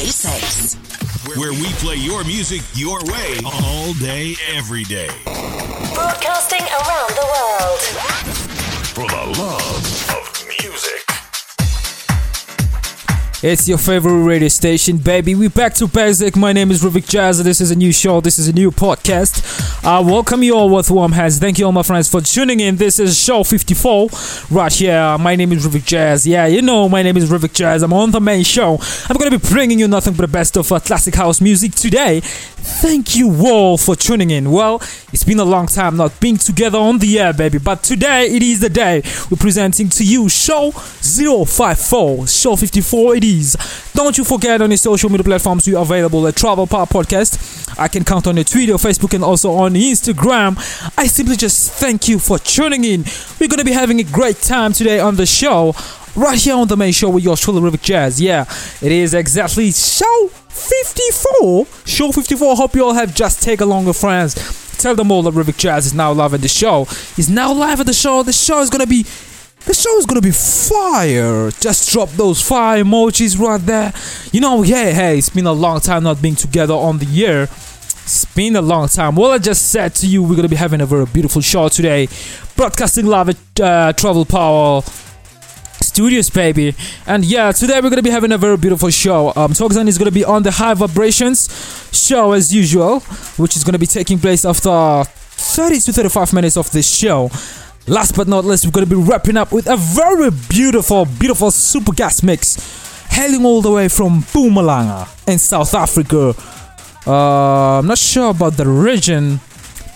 86. Where we play your music your way all day, every day. Broadcasting around the world. For the love of music. It's your favorite radio station, baby. We're back to basic. My name is Rubik Jazz. This is a new show. This is a new podcast. I welcome you all with warm hands. Thank you all, my friends, for tuning in. This is show 54 right here. My name is Rubik Jazz. Yeah, you know my name is Rubik Jazz. I'm on the main show. I'm gonna be bringing you nothing but the best of uh, classic house music today. Thank you all for tuning in. Well, it's been a long time not being together on the air, baby. But today it is the day we're presenting to you show 054, show 54 it is. Don't you forget on the social media platforms we are available at Travel Power Podcast. I can count on your Twitter, Facebook, and also on Instagram. I simply just thank you for tuning in. We're gonna be having a great time today on the show. Right here on the main show with your truly Rubik Jazz. Yeah, it is exactly show 54. Show 54. Hope you all have just take along with friends. Tell them all that Rubik Jazz is now live at the show. He's now live at the show. The show is gonna be the show is gonna be fire. Just drop those fire emojis right there. You know, hey, hey, it's been a long time not being together on the air. It's been a long time. Well, I just said to you, we're gonna be having a very beautiful show today. Broadcasting live at uh, Travel Power Studios, baby. And yeah, today we're gonna be having a very beautiful show. Um, Togzan is gonna be on the High Vibrations show as usual, which is gonna be taking place after 30 to 35 minutes of this show. Last but not least, we're gonna be wrapping up with a very beautiful, beautiful super gas mix, hailing all the way from Mpumalanga in South Africa. Uh, I'm not sure about the region,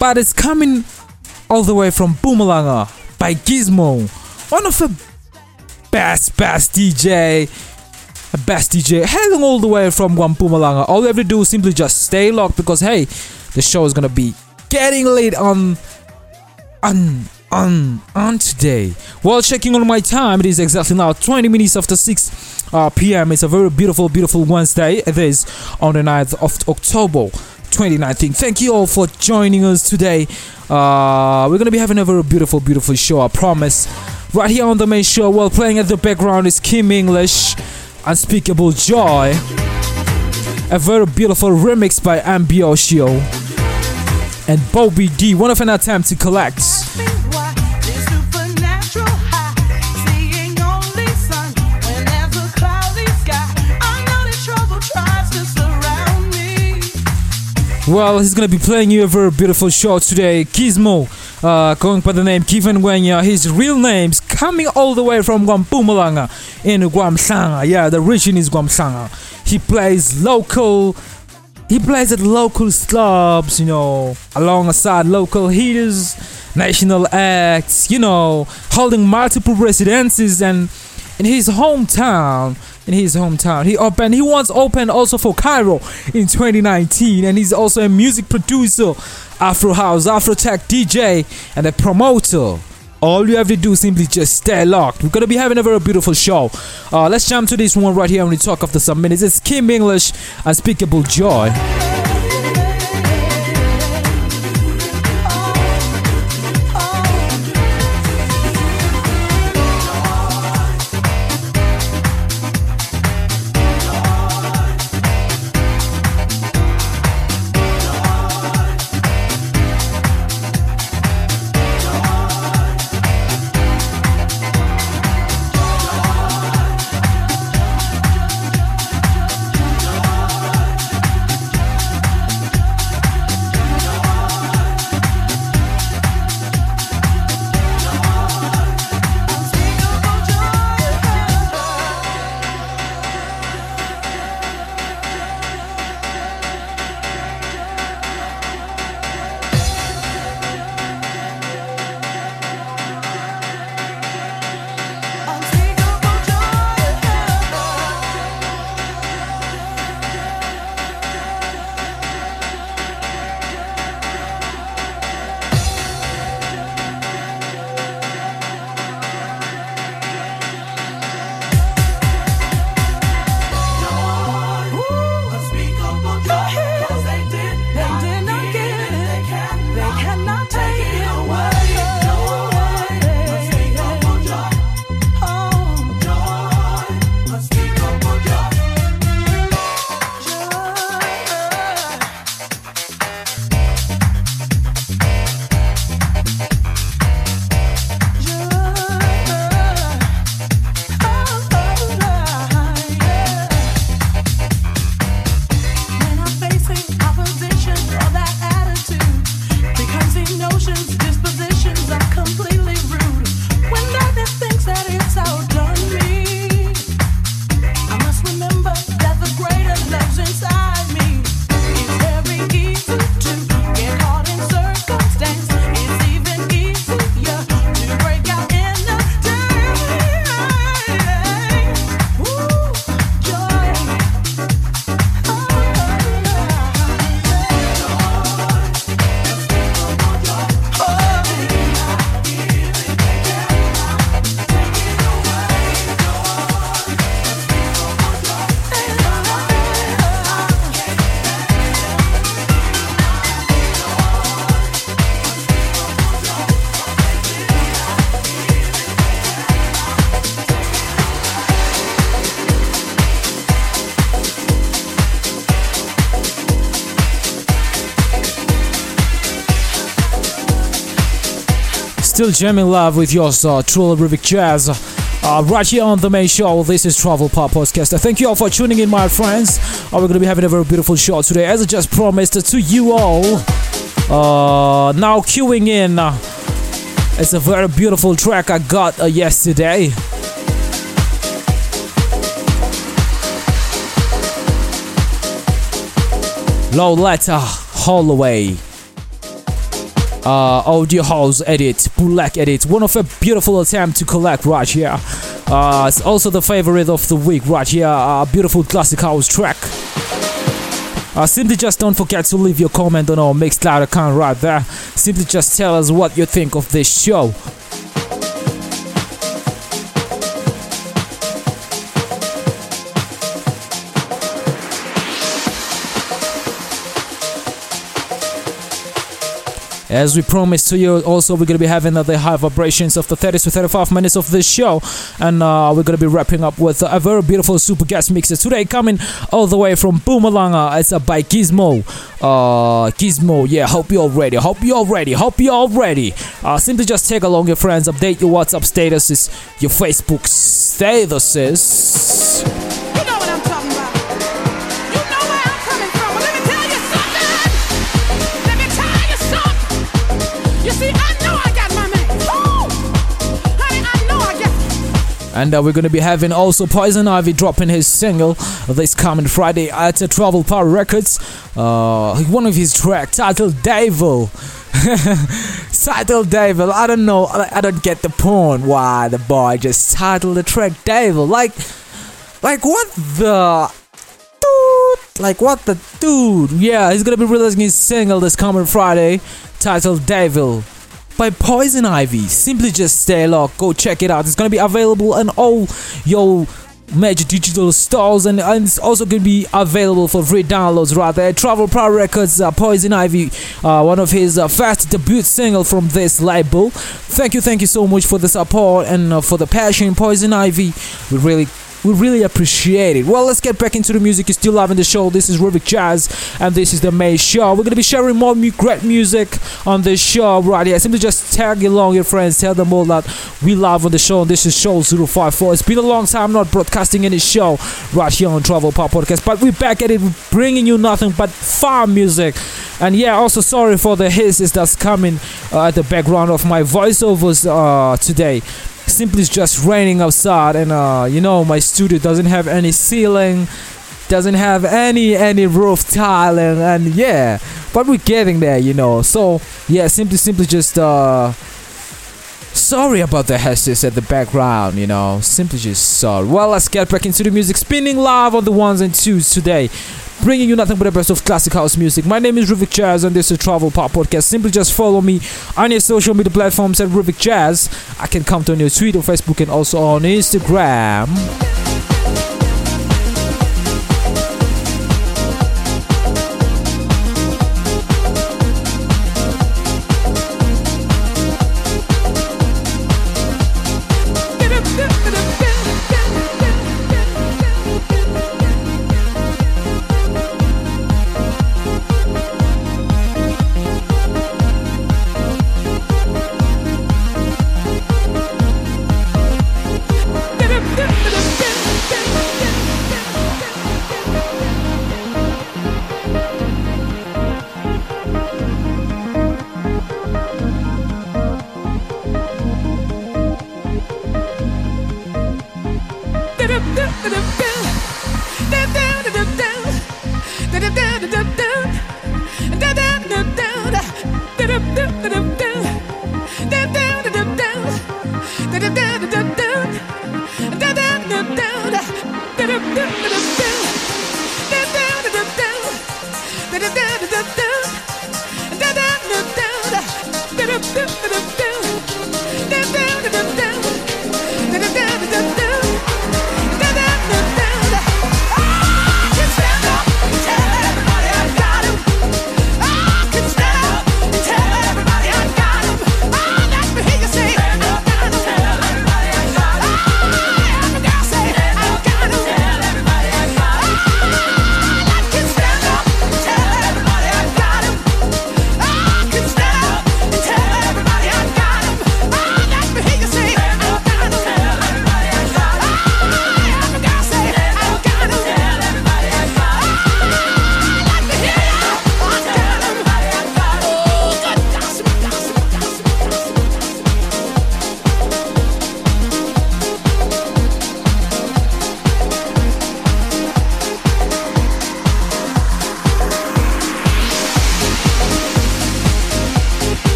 but it's coming all the way from Mpumalanga by Gizmo, one of the best, best DJ, best DJ, hailing all the way from Mpumalanga. All you have to do is simply just stay locked because hey, the show is gonna be getting late on on on on today. While checking on my time, it is exactly now 20 minutes after 6 uh, p.m. It's a very beautiful, beautiful Wednesday. It is on the 9th of October 2019. Thank you all for joining us today. Uh, we're gonna be having a very beautiful, beautiful show. I promise. Right here on the main show, while playing at the background is Kim English, Unspeakable Joy. A very beautiful remix by Ambioshio and Bobby D. One of an attempt to collect. Well, he's gonna be playing you a very beautiful show today. Gizmo, uh, going by the name Kevin Wenya. His real name's coming all the way from Guampumalanga in Guamsanga. Yeah, the region is Guamsanga. He plays local. He plays at local clubs, you know, alongside local hitters, national acts, you know, holding multiple residences and in his hometown in his hometown. He opened he once opened also for cairo in 2019 and he's also a music producer afro house afro tech dj and a promoter. All you have to do is simply just stay locked. We're gonna be having a very beautiful show. Uh, let's jump to this one right here when we talk after some minutes. It's kim english unspeakable joy Still jamming live with yours, uh, truly Rubik Jazz. Uh, right here on the main show, this is Travel Pop Podcast. Thank you all for tuning in, my friends. Uh, we're going to be having a very beautiful show today, as I just promised to you all. Uh, now, queuing in. Uh, it's a very beautiful track I got uh, yesterday. Loleatta Holloway uh, audio house edit, black edit. One of a beautiful attempt to collect right here. Uh, it's also the favorite of the week right here. A beautiful classic house track. Uh, simply just don't forget to leave your comment on our Mixcloud account right there. Simply just tell us what you think of this show. As we promised to you, also we're gonna be having the high vibrations of the 30 to 35 minutes of this show, and uh, we're gonna be wrapping up with a very beautiful super guest mixer today, coming all the way from Mpumalanga. It's a by Gizmo. Uh, Gizmo, yeah. Hope you're ready. Hope you're ready. Hope you're ready. Uh, simply just take along your friends, update your WhatsApp statuses, your Facebook statuses. And uh, we're going to be having also Poison Ivy dropping his single this coming Friday at uh, Travel Power Records. Uh, one of his tracks titled Devil. titled Devil. I don't know. I don't get the point why the boy just titled the track Devil. Like, like what the dude? Like what the dude? Yeah, he's gonna be releasing his single this coming Friday, titled Devil by Poison Ivy. Simply just stay locked, go check it out. It's gonna be available in all your major digital stores and, and it's also to be available for free downloads right there travel power records uh, poison ivy uh, one of his uh, first debut single from this label thank you thank you so much for the support and uh, for the passion poison ivy we really we really appreciate it. Well, let's get back into the music. You're still loving the show. This is Rubik Jazz, and this is the May Show. We're gonna be sharing more great music on this show right here. Simply just tag along your friends, tell them all that we love on the show. And this is Show 054. It's been a long time not broadcasting any show right here on Travel Pop Podcast, but we're back at it, bringing you nothing but farm music. And yeah, also sorry for the hisses that's coming uh, at the background of my voiceovers uh, today simply it's just raining outside and uh, you know my studio doesn't have any ceiling doesn't have any any roof tiling and yeah but we're getting there you know. So yeah simply simply just uh sorry about the hashes at the background you know. Simply just sorry. Well let's get back into the music. Spinning live on the ones and twos today bringing you nothing but the best of classic house music. My name is Ruvik Jazz, and this is Travel Pop Podcast. Simply just follow me on your social media platforms at Ruvik Jazz. I can come on your Twitter, Facebook, and also on Instagram.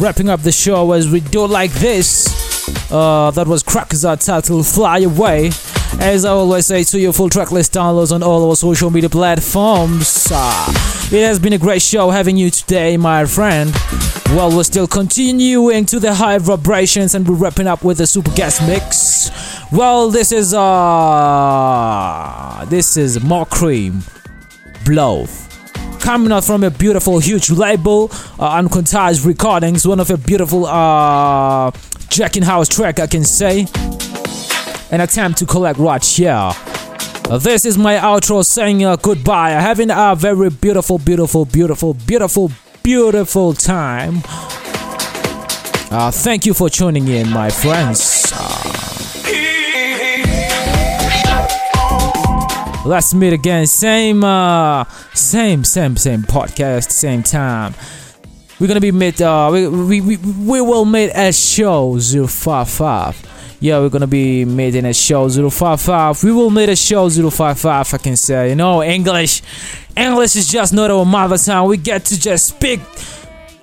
Wrapping up the show as we do like this. Uh, that was Crackers title Fly Away. As I always say to you, full track list downloads on all our social media platforms. Uh, it has been a great show having you today, my friend. Well, we're still continuing to the high vibrations and we're wrapping up with a super guest mix. Well, this is uh this is more cream blow coming out from a beautiful huge label uh, uncontized recordings one of a beautiful uh jacking house track i can say. An attempt to collect right yeah. uh, this is my outro saying uh, goodbye. Having a very beautiful beautiful beautiful beautiful beautiful time. Uh, thank you for tuning in my friends Let's meet again. Same, uh, same, same, same podcast, same time. We're gonna be meet. Uh, we we we, we will meet at show zero five five. Yeah, we're gonna be meeting at show zero five five. We will meet at show zero five five. I can say, you know, English. English is just not our mother tongue. We get to just speak.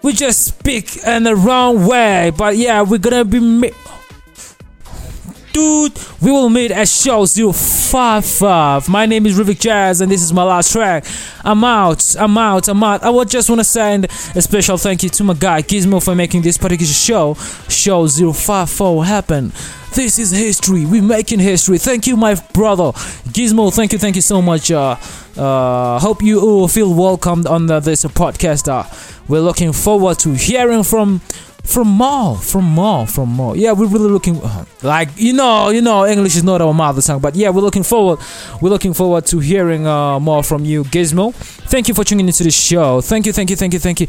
We just speak in the wrong way. But yeah, we're gonna be. Me- dude. We will meet at show 055. My name is Rivik Jazz, and this is my last track. I'm out, I'm out, I'm out. I would just want to send a special thank you to my guy Gizmo for making this particular show, show 054, happen. This is history. We're making history. Thank you, my brother Gizmo. Thank you, thank you so much. Uh, uh, hope you all feel welcomed on the, this podcast. Uh, we're looking forward to hearing from from more, from more, from more. Yeah, we're really looking uh, like you know, you know, English is not our mother tongue, but yeah, we're looking forward. We're looking forward to hearing uh, more from you, Gizmo. Thank you for tuning into the show. Thank you, thank you, thank you, thank you,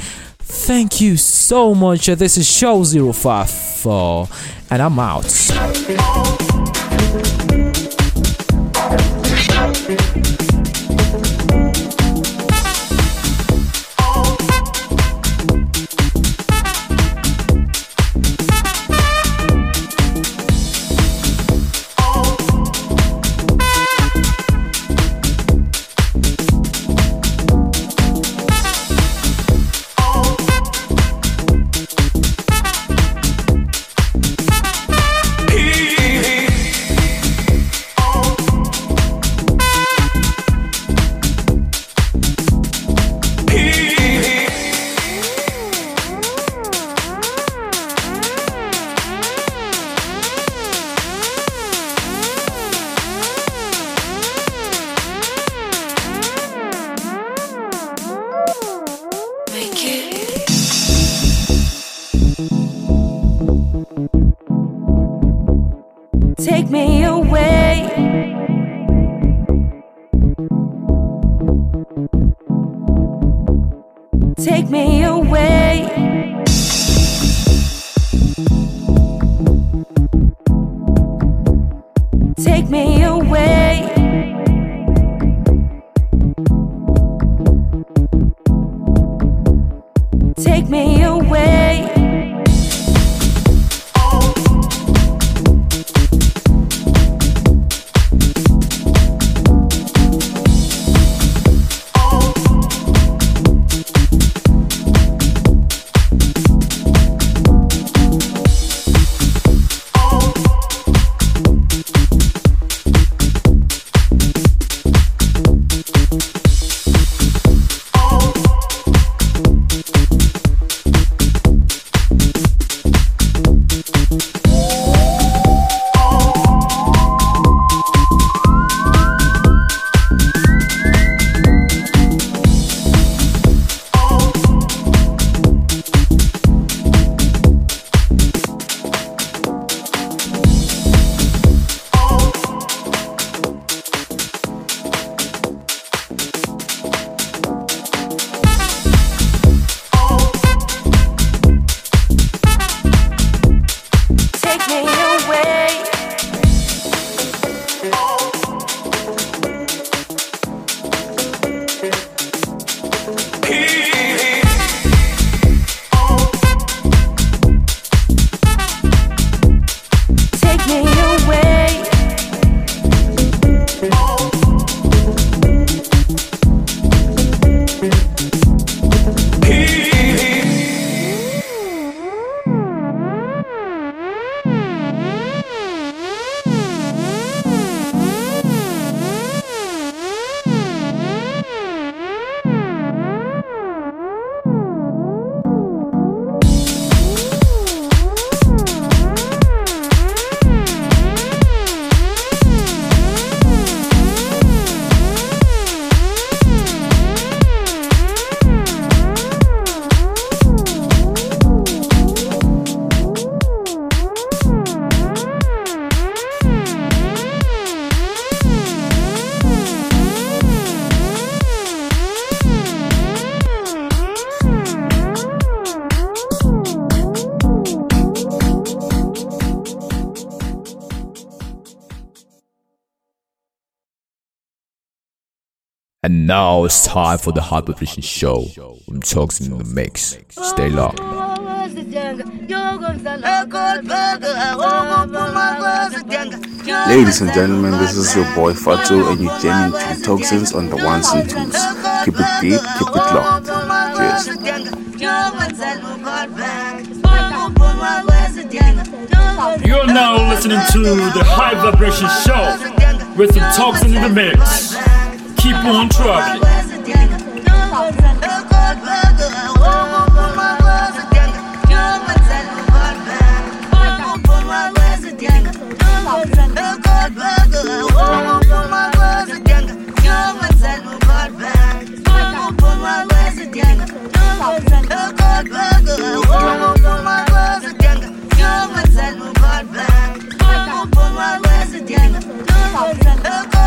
thank you so much. Uh, this is show 054, and I'm out. Me away. And now it's time for the High Vibration Show. I'm talking in the mix. Stay locked. Ladies and gentlemen, this is your boy Fatu, and you're jamming to Toxins on the ones and twos. Keep it deep, keep it locked. Cheers. You're now listening to the High Vibration Show with the Toxin in the mix. Keep on traveling.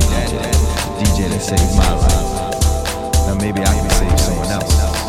that DJ, DJ that saved my life. Now maybe I can save someone else.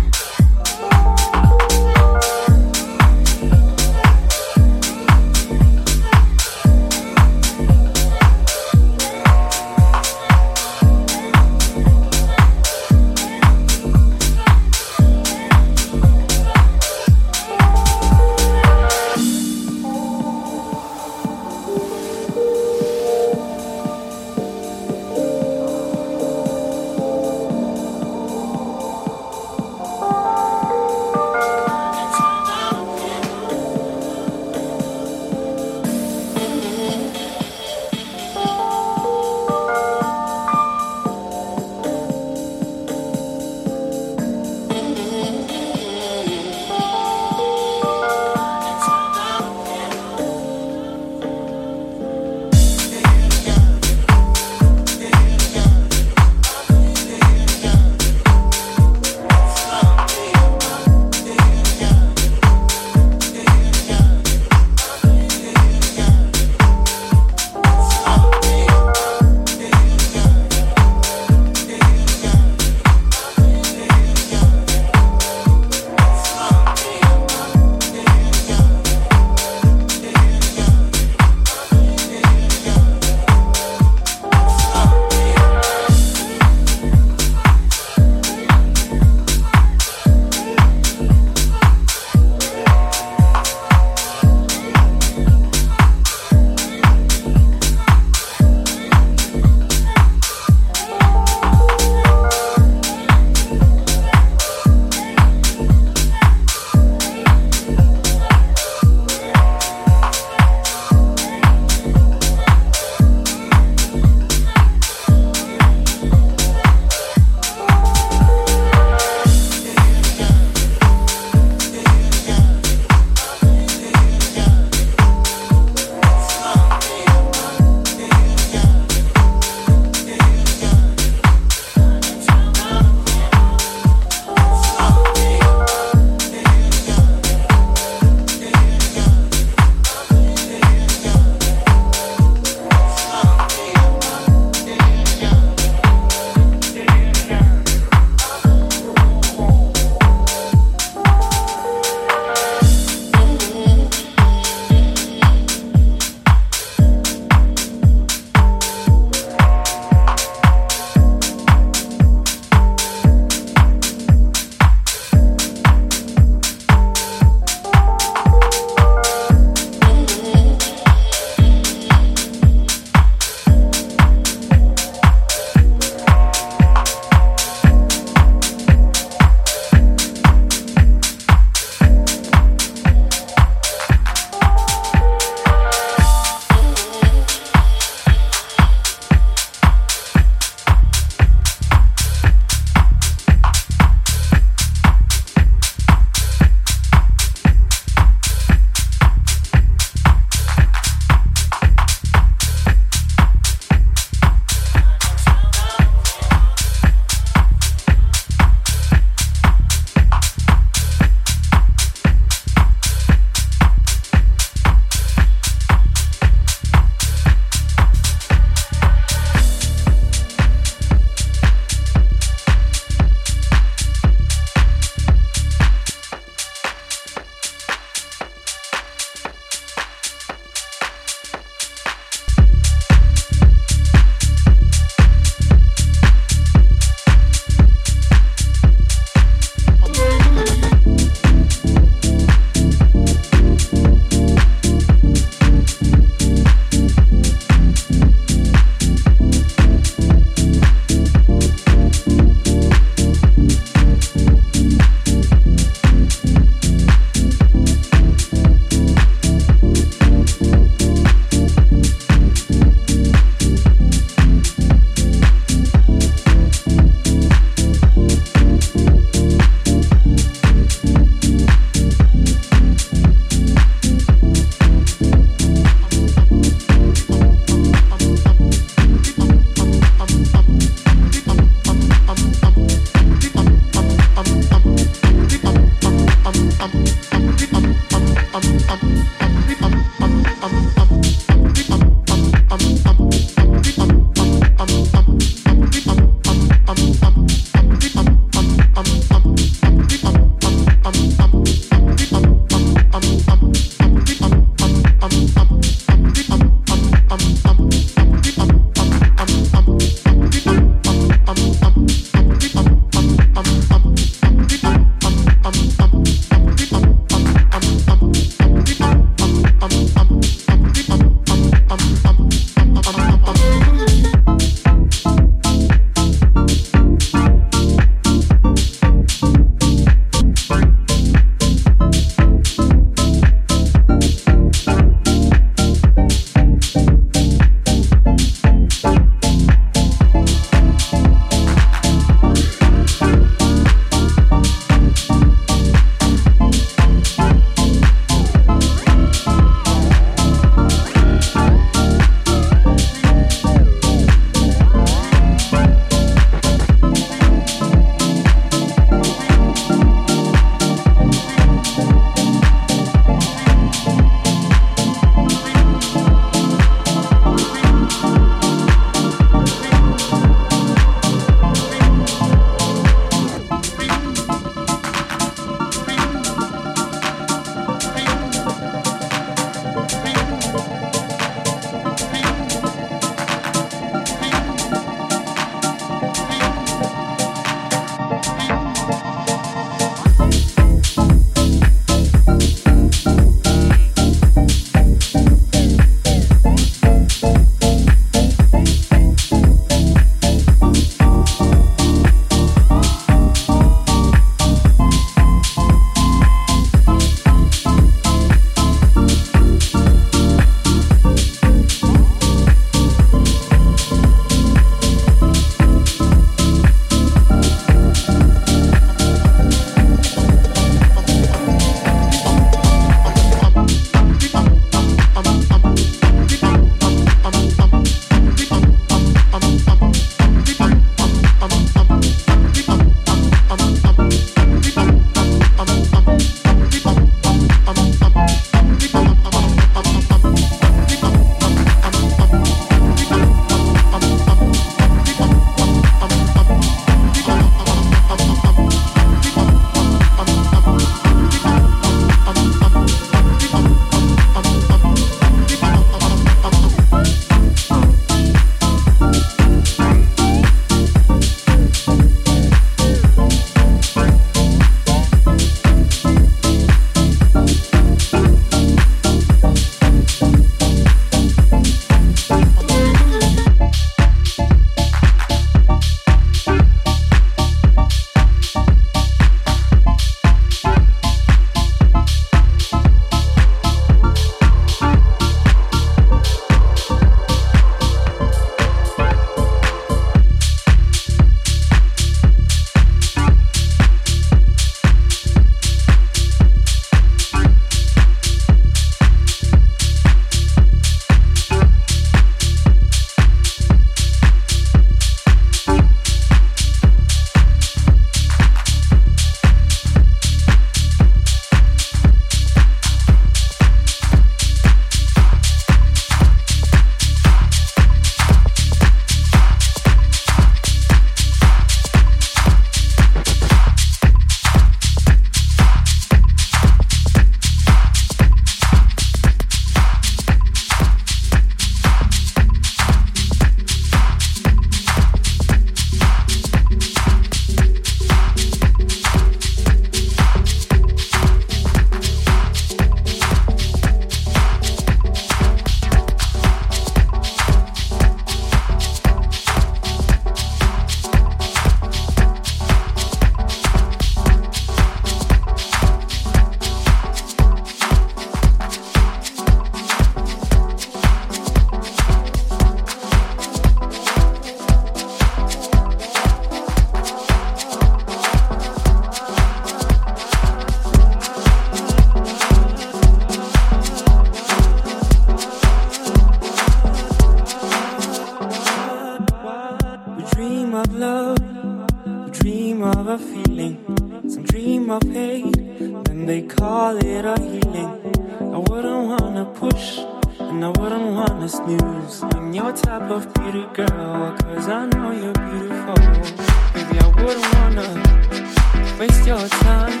wouldn't wanna waste your time.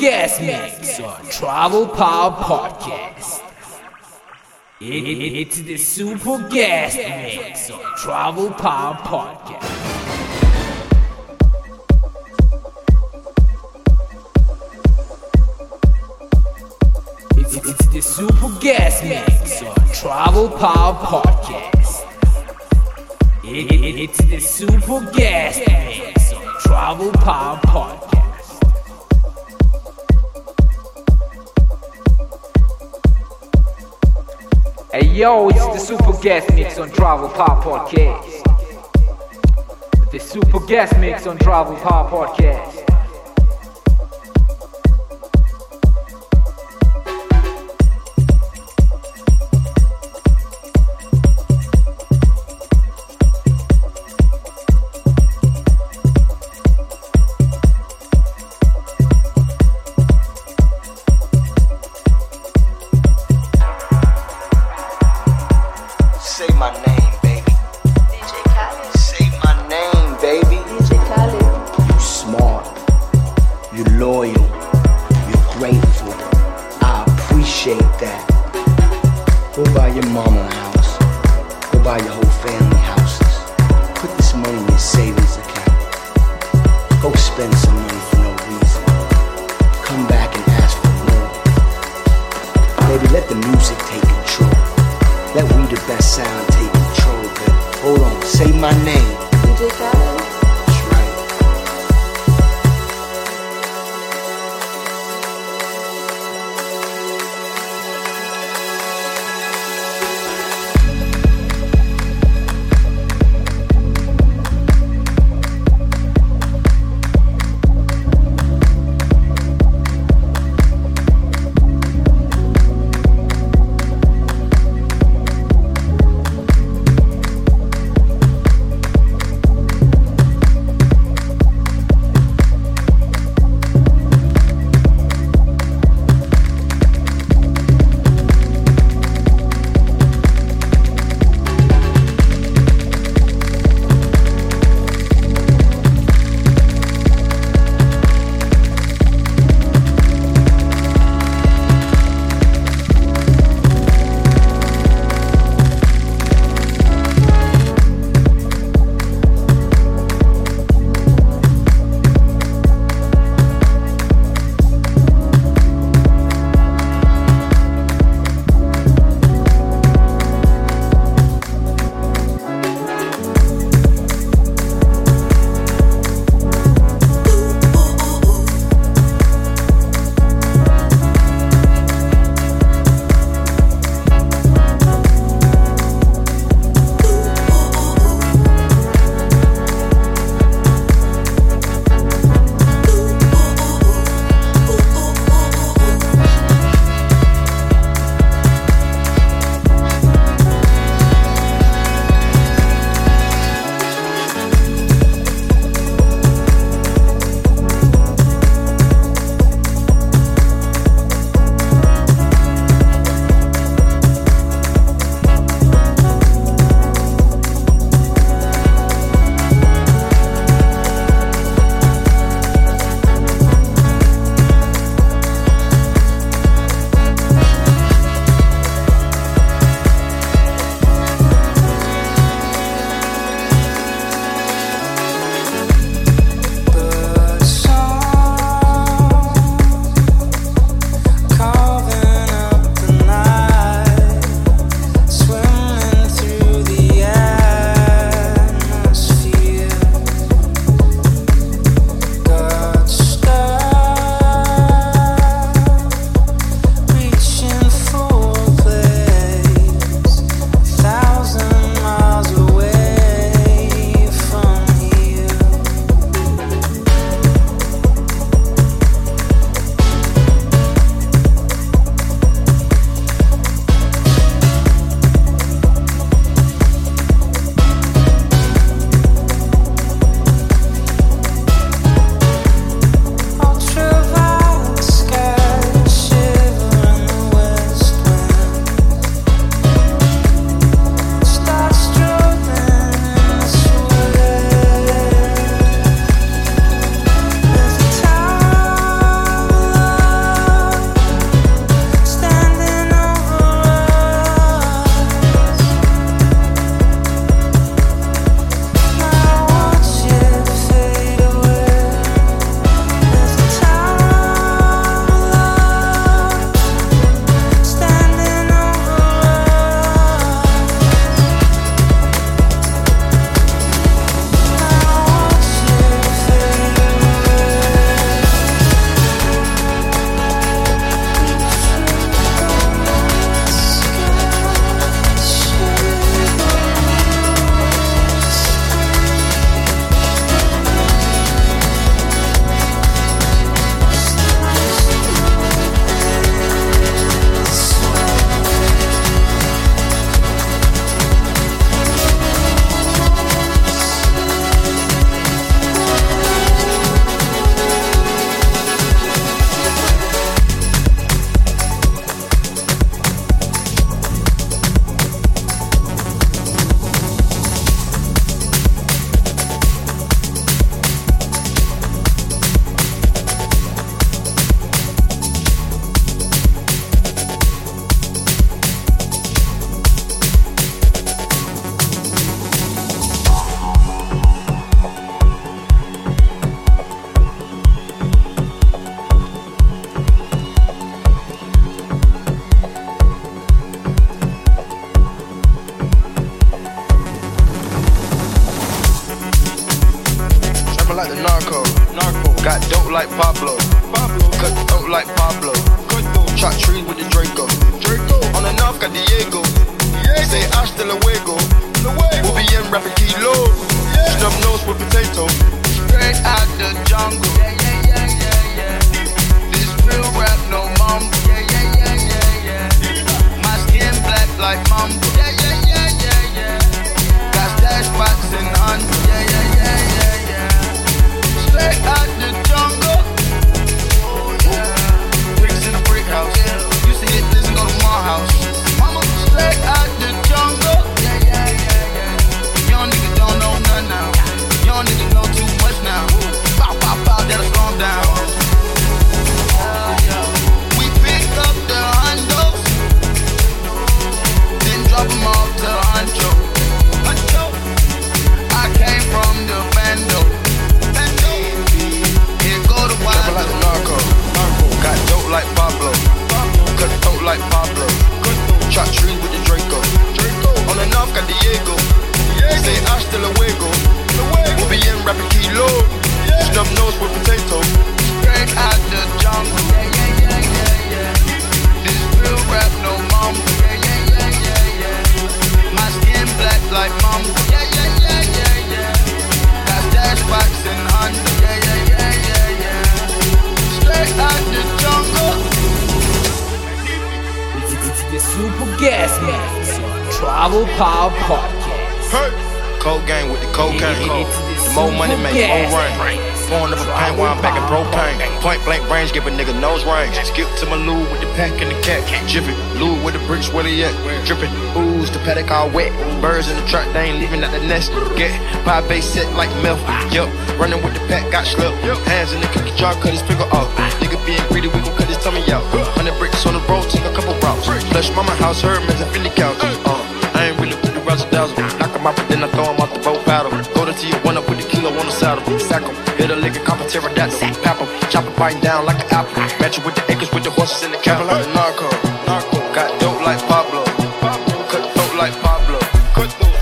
guest mix on Travel Power Podcast. It, it, it's the super guest mix on Travel Power Podcast. Yo, it's the Super Guest Mix on Travel Power Podcast. The Super Guest Mix on Travel Power Podcast.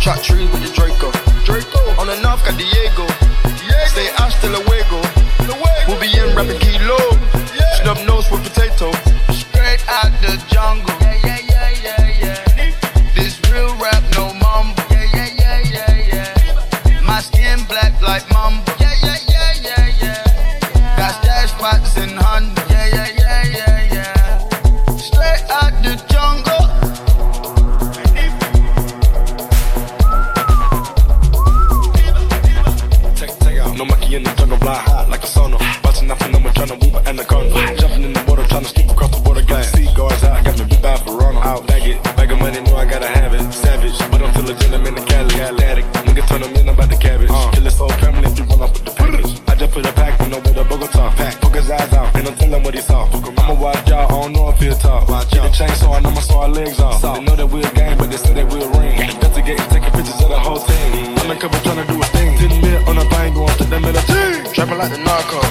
Chat trees with the Draco. Draco. On the north got Diego. Diego. Stay hasta luego. luego. We'll be in rapping kilo. Yeah. Snub nose with potato. Straight out the jungle. This real rap, no My skin black like mumble. Yeah, yeah, yeah, yeah, yeah. Got stash spots in Honda. legs on. They know that we'll gang, but they say that we'll ring. Investigating, taking pictures of the whole team. I'm in cover trying to do a thing. Didn't on a thing, going to the middle. Trapping like the narco.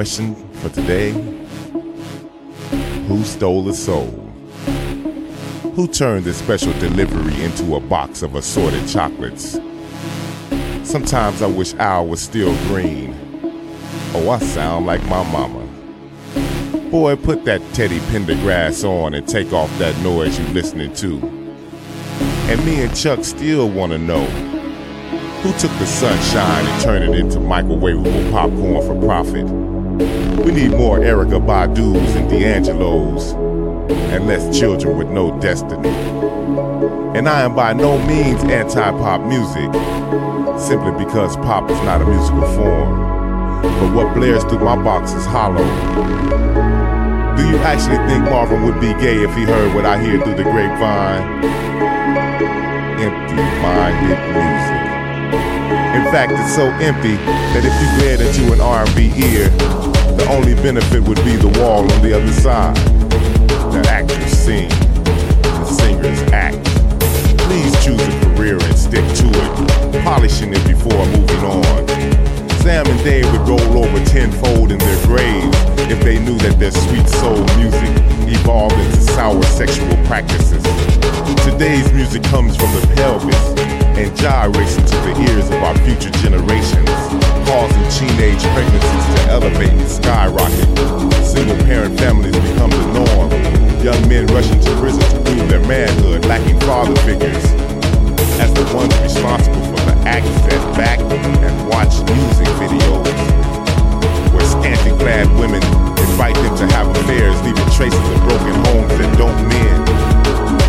Question for today Who stole the soul? Who turned this special delivery into a box of assorted chocolates? Sometimes I wish Al was still green. Oh, I sound like my mama. Boy, put that Teddy Pendergrass on and take off that noise you listening to. And me and Chuck still want to know who took the sunshine and turned it into microwavable popcorn for profit. We need more Erykah Badu's and D'Angelo's, and less children with no destiny. And I am by no means anti-pop music, simply because pop is not a musical form. But what blares through my box is hollow. Do you actually think Marvin would be gay if he heard what I hear through the grapevine? Empty-minded music. In fact, it's so empty that if you glared into an R&B ear, only benefit would be the wall on the other side. That actors sing, the singers act. Please choose a career and stick to it, polishing it before moving on. Sam and Dave would roll over tenfold in their graves if they knew that their sweet soul music evolved into sour sexual practices. Today's music comes from the pelvis and gyrates into the ears of our future generations, causing teenage pregnancies to elevate and skyrocket. Single parent families become the norm. Young men rush into prison to prove their manhood, lacking father figures. As the ones responsible for the acts that back and watch music videos, where scanty clad women invite them to have affairs, leaving traces of broken homes that don't mend.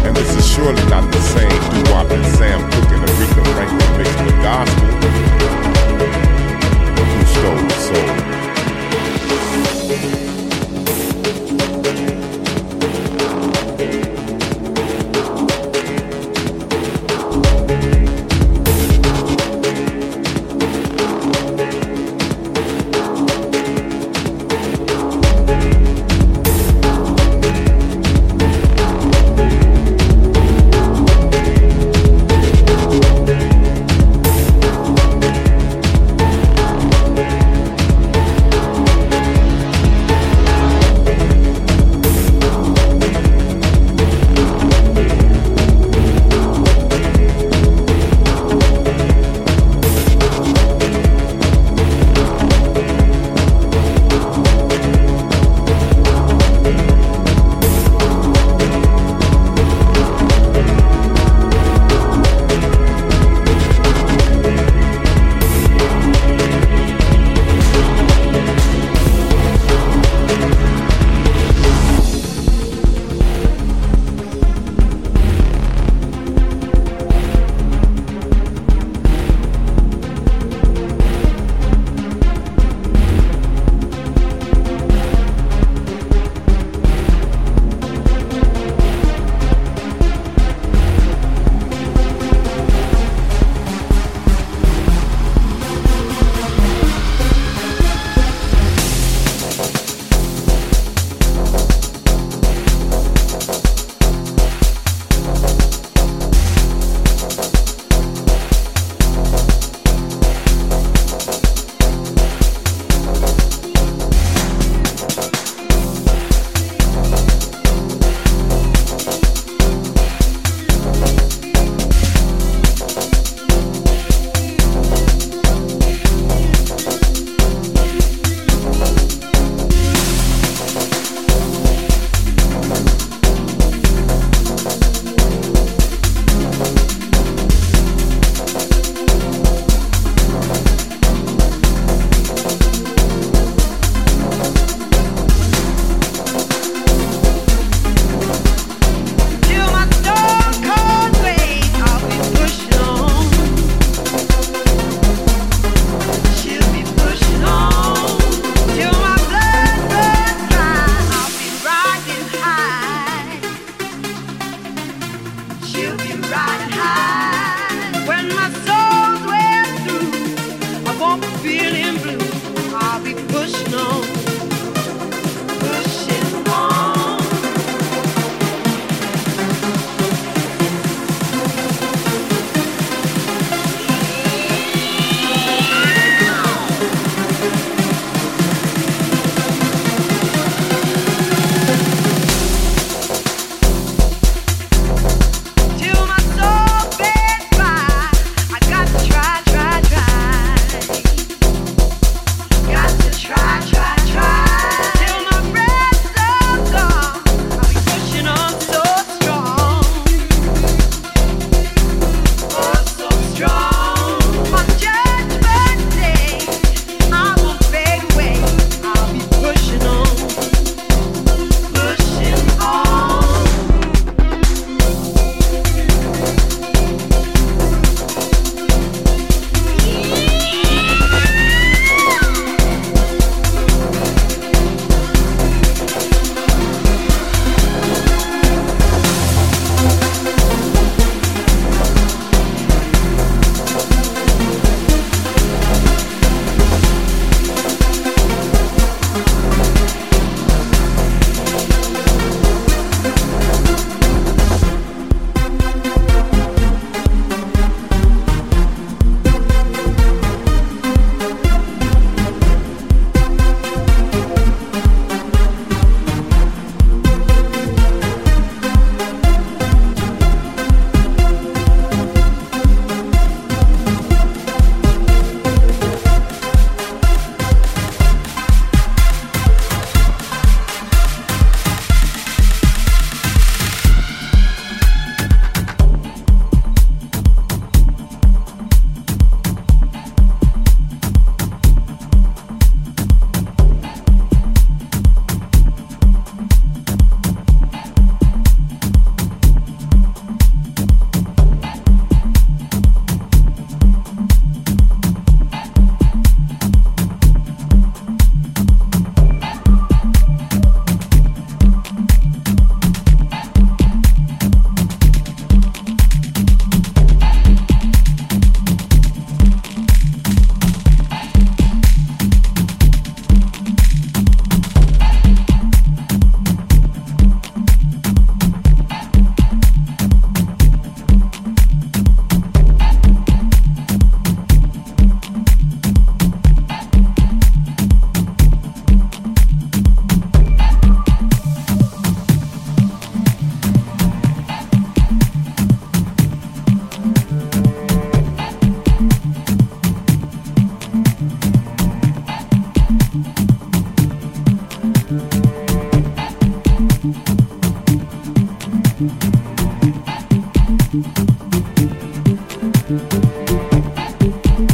And this is surely not the same doo-wop that Sam Cooke and Aretha Franklin mixed with gospel. Who stole the soul?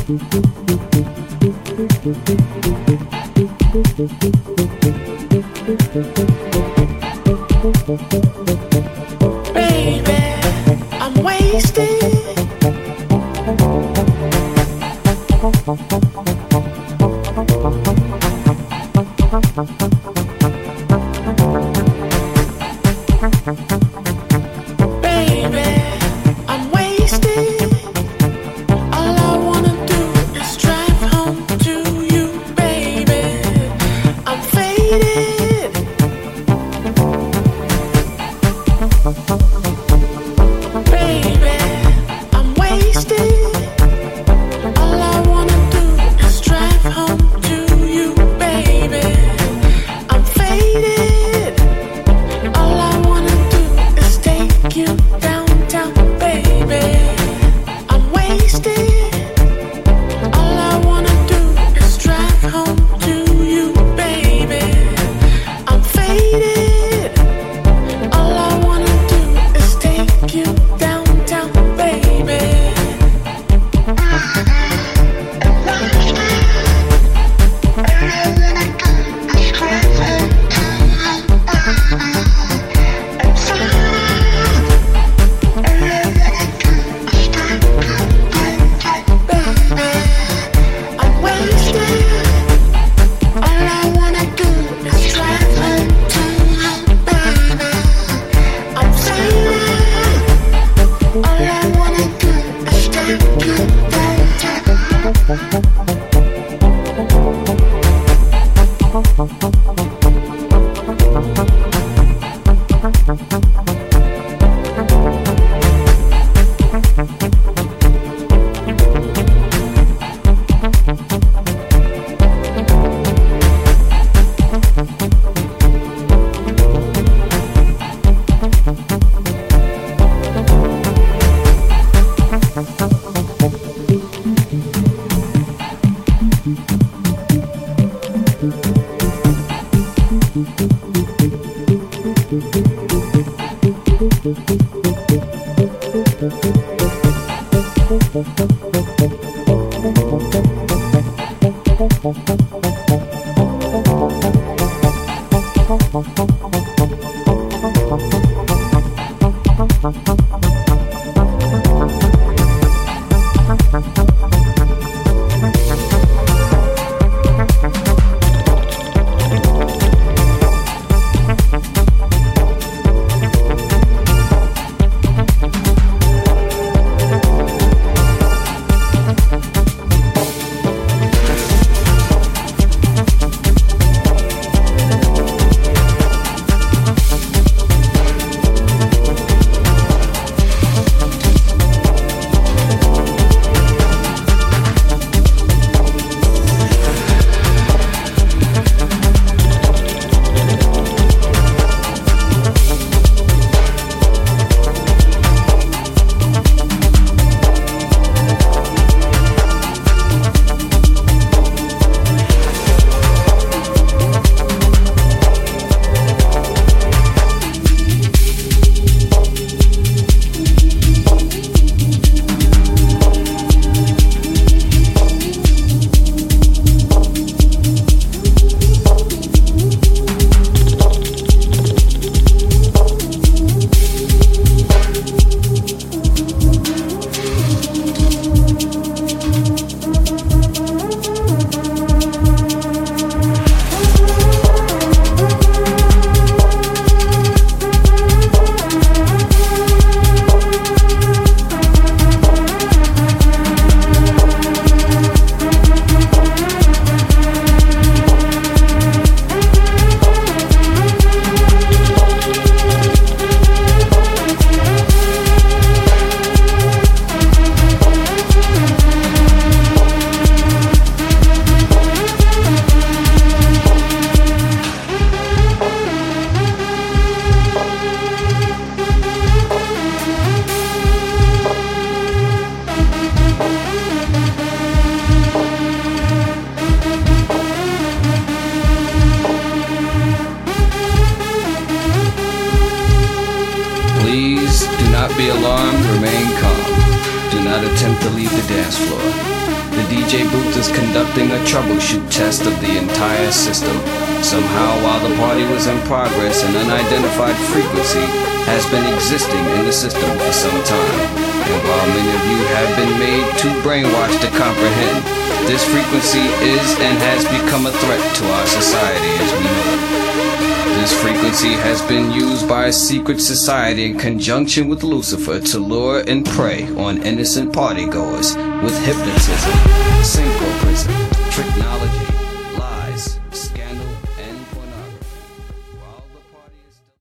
Thank you. society in conjunction with Lucifer to lure and prey on innocent partygoers with hypnotism, Single.